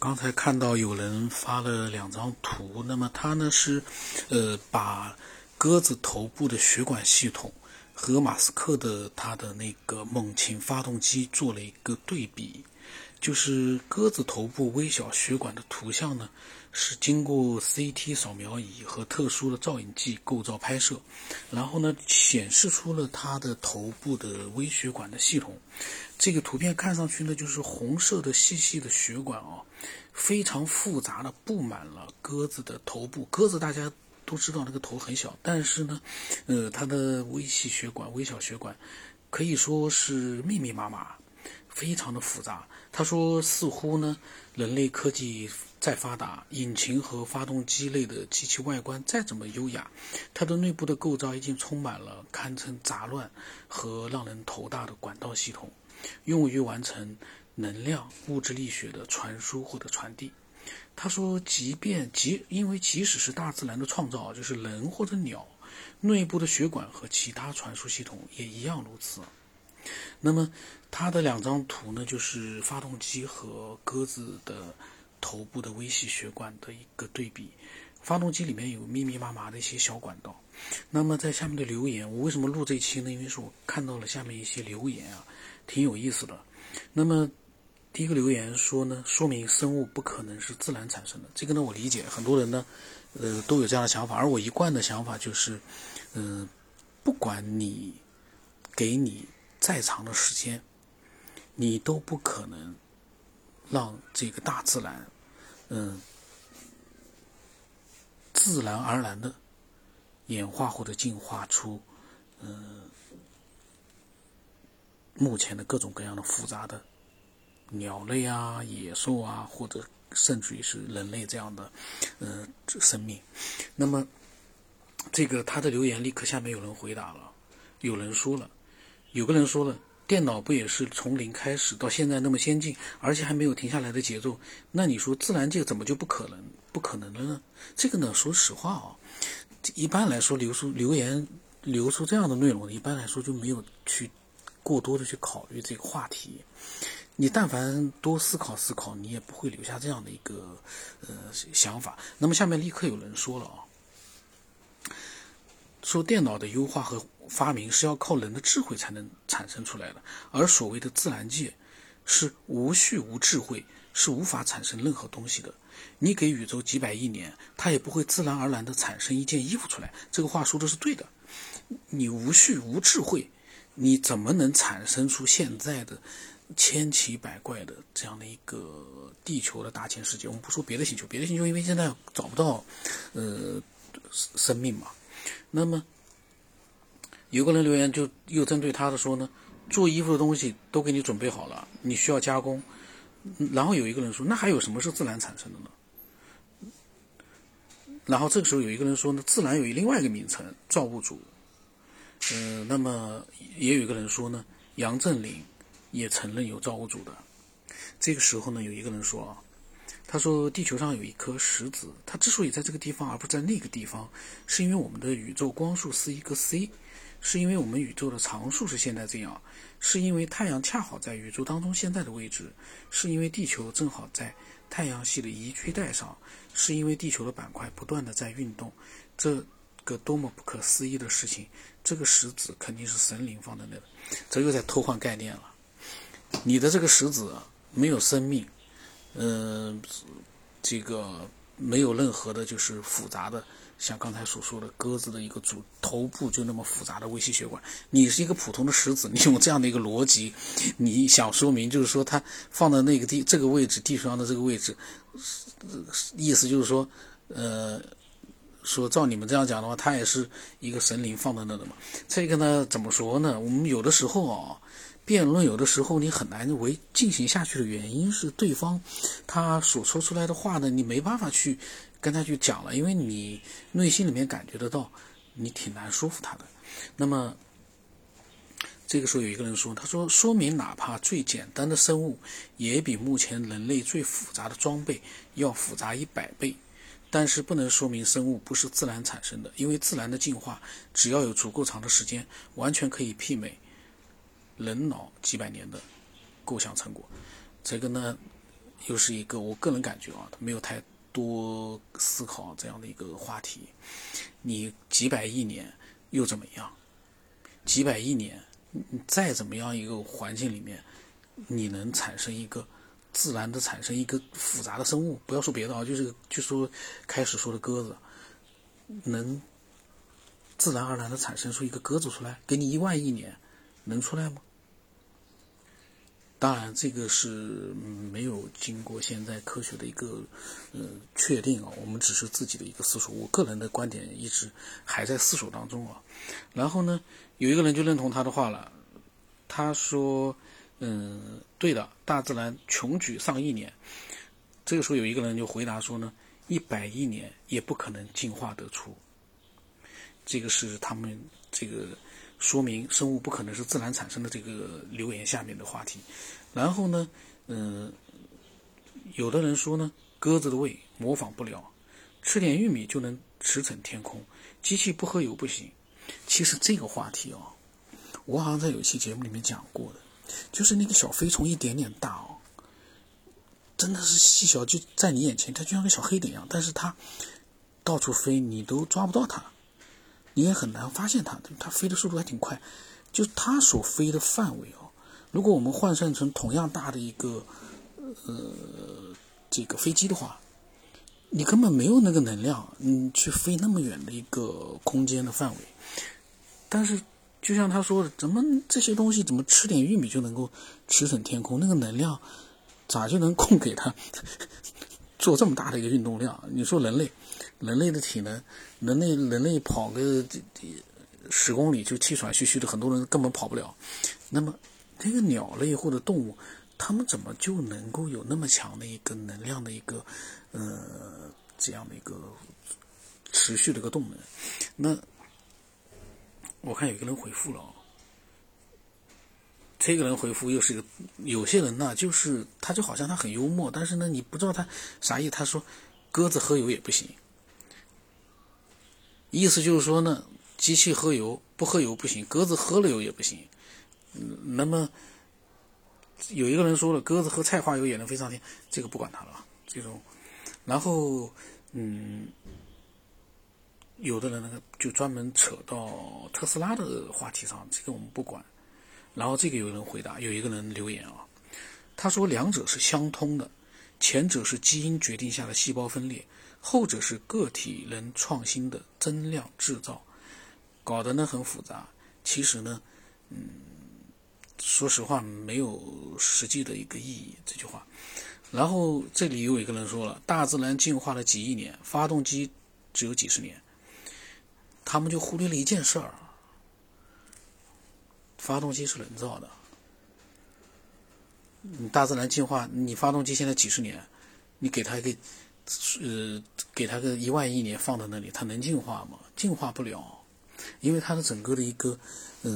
刚才看到有人发了两张图，那么他呢是，呃，把鸽子头部的血管系统和马斯克的他的那个猛禽发动机做了一个对比，就是鸽子头部微小血管的图像呢，是经过 CT 扫描仪和特殊的造影剂构造拍摄，然后呢显示出了它的头部的微血管的系统。这个图片看上去呢，就是红色的细细的血管啊，非常复杂的布满了鸽子的头部。鸽子大家都知道那个头很小，但是呢，呃，它的微细血管、微小血管可以说是密密麻麻，非常的复杂。他说，似乎呢，人类科技再发达，引擎和发动机类的机器外观再怎么优雅，它的内部的构造已经充满了堪称杂乱和让人头大的管道系统。用于完成能量、物质力学的传输或者传递。他说，即便即因为即使是大自然的创造，就是人或者鸟，内部的血管和其他传输系统也一样如此。那么，他的两张图呢，就是发动机和鸽子的头部的微细血管的一个对比。发动机里面有密密麻麻的一些小管道。那么，在下面的留言，我为什么录这一期呢？因为是我看到了下面一些留言啊。挺有意思的。那么，第一个留言说呢，说明生物不可能是自然产生的。这个呢，我理解，很多人呢，呃，都有这样的想法。而我一贯的想法就是，嗯，不管你给你再长的时间，你都不可能让这个大自然，嗯，自然而然的演化或者进化出，嗯。目前的各种各样的复杂的鸟类啊、野兽啊，或者甚至于是人类这样的呃生命，那么这个他的留言立刻下面有人回答了，有人说了，有个人说了，电脑不也是从零开始到现在那么先进，而且还没有停下来的节奏？那你说自然界怎么就不可能不可能了呢？这个呢，说实话啊，一般来说留出留言留出这样的内容，一般来说就没有去。过多的去考虑这个话题，你但凡多思考思考，你也不会留下这样的一个呃想法。那么下面立刻有人说了啊，说电脑的优化和发明是要靠人的智慧才能产生出来的，而所谓的自然界是无序无智慧，是无法产生任何东西的。你给宇宙几百亿年，它也不会自然而然的产生一件衣服出来。这个话说的是对的，你无序无智慧。你怎么能产生出现在的千奇百怪的这样的一个地球的大千世界？我们不说别的星球，别的星球因为现在找不到呃生命嘛。那么有个人留言就又针对他的说呢，做衣服的东西都给你准备好了，你需要加工。然后有一个人说，那还有什么是自然产生的呢？然后这个时候有一个人说呢，自然有另外一个名称，造物主。呃，那么也有一个人说呢，杨振宁也承认有造物主的。这个时候呢，有一个人说啊，他说地球上有一颗石子，它之所以在这个地方而不在那个地方，是因为我们的宇宙光速是一个 c，是因为我们宇宙的常数是现在这样，是因为太阳恰好在宇宙当中现在的位置，是因为地球正好在太阳系的宜居带上，是因为地球的板块不断的在运动，这。个多么不可思议的事情！这个石子肯定是神灵放在那的，这又在偷换概念了。你的这个石子没有生命，嗯，这个没有任何的，就是复杂的，像刚才所说的鸽子的一个主头部就那么复杂的微细血管。你是一个普通的石子，你用这样的一个逻辑，你想说明就是说它放在那个地这个位置，地上的这个位置，意思就是说，呃。说照你们这样讲的话，他也是一个神灵放在那的嘛。这个呢，怎么说呢？我们有的时候啊，辩论有的时候你很难为进行下去的原因是对方他所说出来的话呢，你没办法去跟他去讲了，因为你内心里面感觉得到，你挺难说服他的。那么这个时候有一个人说，他说说明哪怕最简单的生物，也比目前人类最复杂的装备要复杂一百倍。但是不能说明生物不是自然产生的，因为自然的进化只要有足够长的时间，完全可以媲美人脑几百年的构想成果。这个呢，又是一个我个人感觉啊，没有太多思考这样的一个话题。你几百亿年又怎么样？几百亿年，你再怎么样一个环境里面，你能产生一个自然的产生一个复杂的生物？不要说别的啊，就是就说开始说的鸽子，能自然而然的产生出一个鸽子出来，给你一万亿年，能出来吗？当然，这个是没有经过现在科学的一个呃确定啊，我们只是自己的一个思索。我个人的观点一直还在思索当中啊。然后呢，有一个人就认同他的话了，他说：“嗯，对的，大自然穷举上亿年。”这个时候有一个人就回答说呢：“一百亿年也不可能进化得出。”这个是他们这个。说明生物不可能是自然产生的这个留言下面的话题，然后呢，嗯，有的人说呢，鸽子的胃模仿不了，吃点玉米就能驰骋天空，机器不喝油不行。其实这个话题哦，我好像在有期节目里面讲过的，就是那个小飞虫一点点大哦，真的是细小就在你眼前，它就像个小黑点一样，但是它到处飞，你都抓不到它。你也很难发现它，它飞的速度还挺快，就它所飞的范围哦。如果我们换算成同样大的一个呃这个飞机的话，你根本没有那个能量，你去飞那么远的一个空间的范围。但是就像他说的，怎么这些东西怎么吃点玉米就能够驰骋天空？那个能量咋就能供给他 做这么大的一个运动量？你说人类？人类的体能，人类人类跑个十公里就气喘吁吁的，很多人根本跑不了。那么，这个鸟类或者动物，它们怎么就能够有那么强的一个能量的一个呃这样的一个持续的一个动能？那我看有一个人回复了，这个人回复又是一个有些人呢，就是他就好像他很幽默，但是呢，你不知道他啥意思。他说鸽子喝油也不行。意思就是说呢，机器喝油不喝油不行，鸽子喝了油也不行。那么有一个人说了，鸽子喝菜花油也能飞上天，这个不管他了。这种，然后嗯，有的人呢就专门扯到特斯拉的话题上，这个我们不管。然后这个有人回答，有一个人留言啊，他说两者是相通的，前者是基因决定下的细胞分裂。后者是个体能创新的增量制造，搞得呢很复杂。其实呢，嗯，说实话没有实际的一个意义。这句话。然后这里有一个人说了，大自然进化了几亿年，发动机只有几十年，他们就忽略了一件事儿：发动机是人造的。你大自然进化，你发动机现在几十年，你给它一个。呃，给它个一万亿年放在那里，它能进化吗？进化不了，因为它的整个的一个，呃，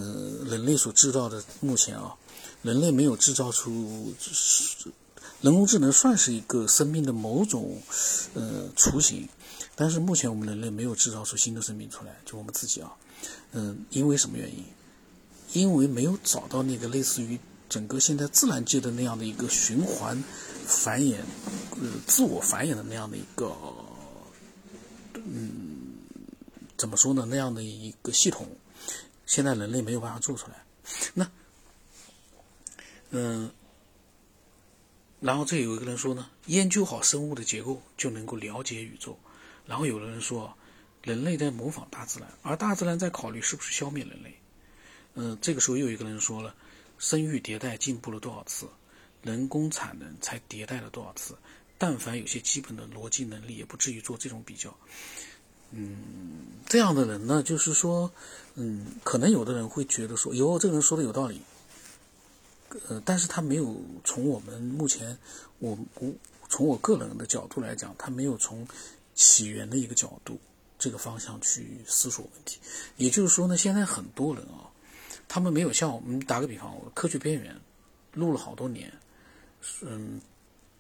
人类所制造的目前啊，人类没有制造出，人工智能算是一个生命的某种，呃，雏形，但是目前我们人类没有制造出新的生命出来，就我们自己啊，嗯，因为什么原因？因为没有找到那个类似于整个现在自然界的那样的一个循环。繁衍，呃，自我繁衍的那样的一个，嗯，怎么说呢？那样的一个系统，现在人类没有办法做出来。那，嗯，然后这有一个人说呢，研究好生物的结构就能够了解宇宙。然后有的人说，人类在模仿大自然，而大自然在考虑是不是消灭人类。嗯，这个时候又有一个人说了，生育迭代进步了多少次？人工产能才迭代了多少次？但凡有些基本的逻辑能力，也不至于做这种比较。嗯，这样的人呢，就是说，嗯，可能有的人会觉得说，哟，这个人说的有道理。呃，但是他没有从我们目前，我我从我个人的角度来讲，他没有从起源的一个角度这个方向去思索问题。也就是说呢，现在很多人啊，他们没有像我们打个比方，我科学边缘录了好多年。嗯，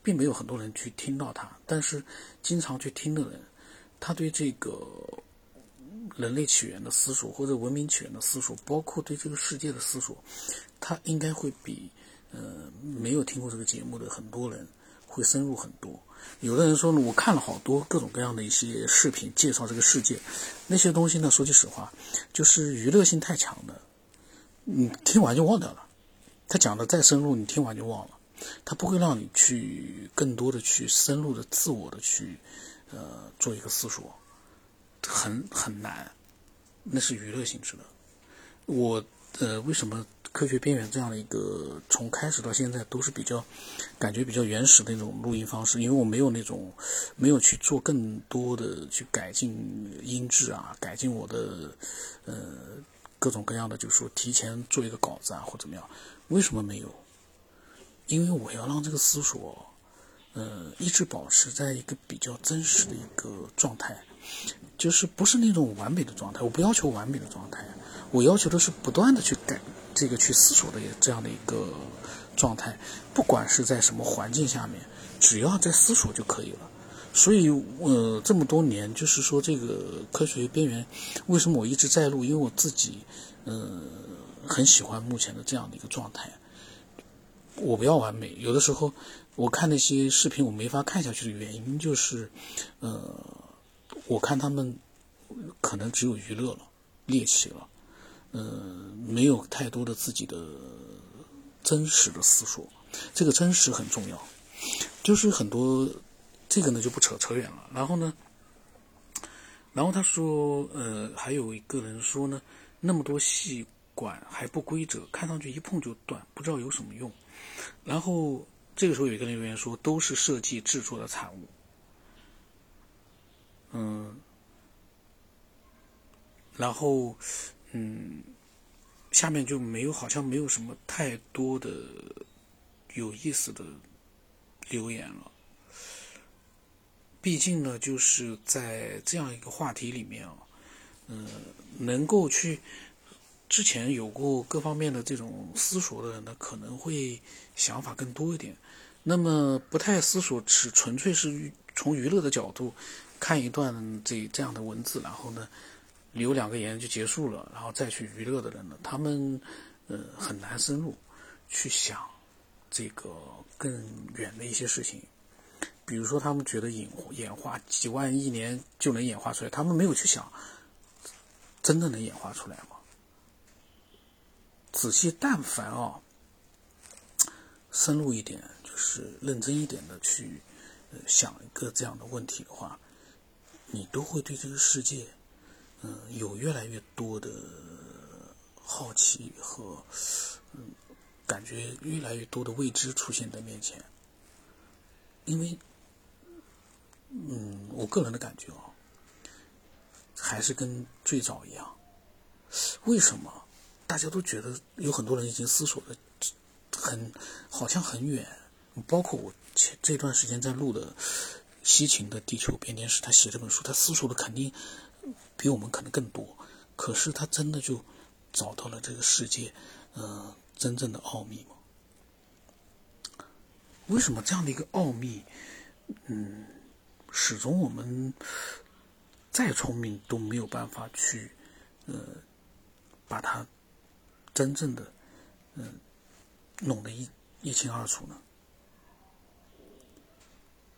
并没有很多人去听到他，但是经常去听的人，他对这个人类起源的思索或者文明起源的思索，包括对这个世界的思索，他应该会比呃没有听过这个节目的很多人会深入很多。有的人说，我看了好多各种各样的一些视频介绍这个世界，那些东西呢，说句实话，就是娱乐性太强的，你听完就忘掉了。他讲的再深入，你听完就忘了，他不会让你去更多的去深入的自我的去，呃，做一个思索，很很难，那是娱乐性质的。我呃，为什么？科学边缘这样的一个，从开始到现在都是比较感觉比较原始的那种录音方式，因为我没有那种没有去做更多的去改进音质啊，改进我的呃各种各样的，就是说提前做一个稿子啊或怎么样？为什么没有？因为我要让这个思索呃一直保持在一个比较真实的一个状态，就是不是那种完美的状态，我不要求完美的状态，我要求的是不断的去改。这个去思索的这样的一个状态，不管是在什么环境下面，只要在思索就可以了。所以，呃，这么多年，就是说这个科学边缘，为什么我一直在录？因为我自己，呃，很喜欢目前的这样的一个状态。我不要完美，有的时候我看那些视频，我没法看下去的原因就是，呃，我看他们可能只有娱乐了，猎奇了。呃，没有太多的自己的真实的思索，这个真实很重要。就是很多这个呢就不扯扯远了。然后呢，然后他说，呃，还有一个人说呢，那么多细管还不规则，看上去一碰就断，不知道有什么用。然后这个时候有一个人留言说，都是设计制作的产物。嗯，然后。嗯，下面就没有，好像没有什么太多的有意思的留言了。毕竟呢，就是在这样一个话题里面啊，嗯，能够去之前有过各方面的这种思索的人呢，可能会想法更多一点。那么不太思索，只纯粹是从娱乐的角度看一段这这样的文字，然后呢？留两个言就结束了，然后再去娱乐的人呢，他们呃很难深入去想这个更远的一些事情。比如说，他们觉得演演化几万亿年就能演化出来，他们没有去想真的能演化出来吗？仔细，但凡啊深入一点，就是认真一点的去想一个这样的问题的话，你都会对这个世界。嗯，有越来越多的好奇和嗯，感觉越来越多的未知出现在面前。因为，嗯，我个人的感觉啊，还是跟最早一样。为什么大家都觉得有很多人已经思索的很，好像很远？包括我前这段时间在录的西秦的《地球变电史》，他写这本书，他思索的肯定。比我们可能更多，可是他真的就找到了这个世界，呃，真正的奥秘吗？为什么这样的一个奥秘，嗯，始终我们再聪明都没有办法去，呃，把它真正的，嗯，弄得一一清二楚呢？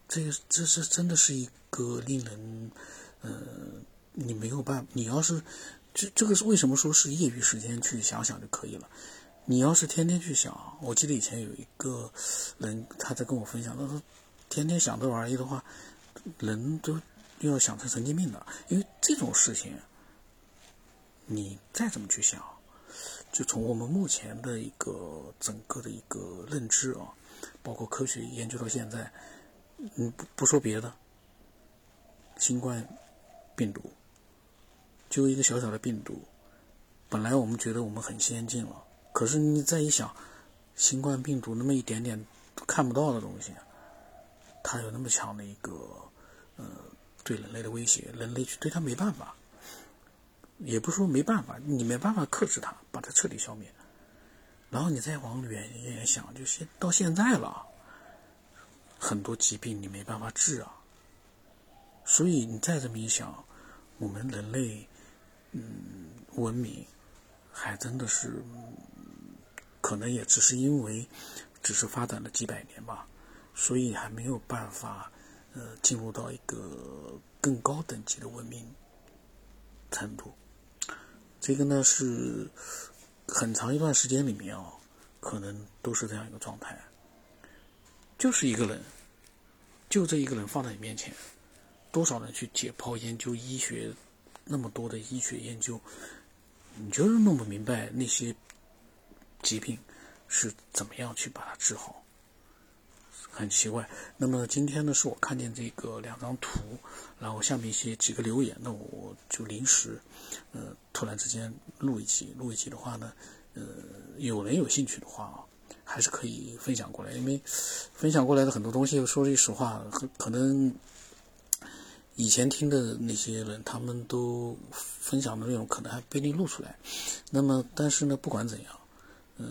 这个这是真的是一个令人，呃。你没有办法，你要是这这个是为什么说是业余时间去想想就可以了？你要是天天去想，我记得以前有一个人他在跟我分享，他说天天想这玩意的话，人都要想成神经病的，因为这种事情，你再怎么去想，就从我们目前的一个整个的一个认知啊，包括科学研究到现在，嗯，不不说别的，新冠病毒。就一个小小的病毒，本来我们觉得我们很先进了，可是你再一想，新冠病毒那么一点点看不到的东西，它有那么强的一个呃对人类的威胁，人类去对它没办法，也不说没办法，你没办法克制它，把它彻底消灭。然后你再往远一点想，就现到现在了，很多疾病你没办法治啊，所以你再这么一想，我们人类。嗯，文明还真的是，可能也只是因为只是发展了几百年吧，所以还没有办法呃进入到一个更高等级的文明程度。这个呢是很长一段时间里面啊，可能都是这样一个状态，就是一个人，就这一个人放在你面前，多少人去解剖研究医学，那么多的医学研究，你就是弄不明白那些疾病。是怎么样去把它治好？很奇怪。那么今天呢，是我看见这个两张图，然后下面一些几个留言，那我就临时，呃，突然之间录一集。录一集的话呢，呃，有人有兴趣的话啊，还是可以分享过来。因为分享过来的很多东西，说句实话，可能以前听的那些人，他们都分享的内容可能还不一定录出来。那么，但是呢，不管怎样，呃。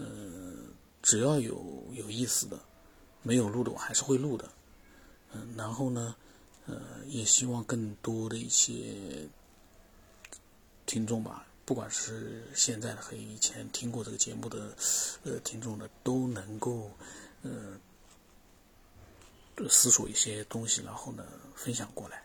只要有有意思的，没有录的我还是会录的，嗯，然后呢，呃，也希望更多的一些听众吧，不管是现在的和以前听过这个节目的呃听众的，都能够呃思索一些东西，然后呢分享过来。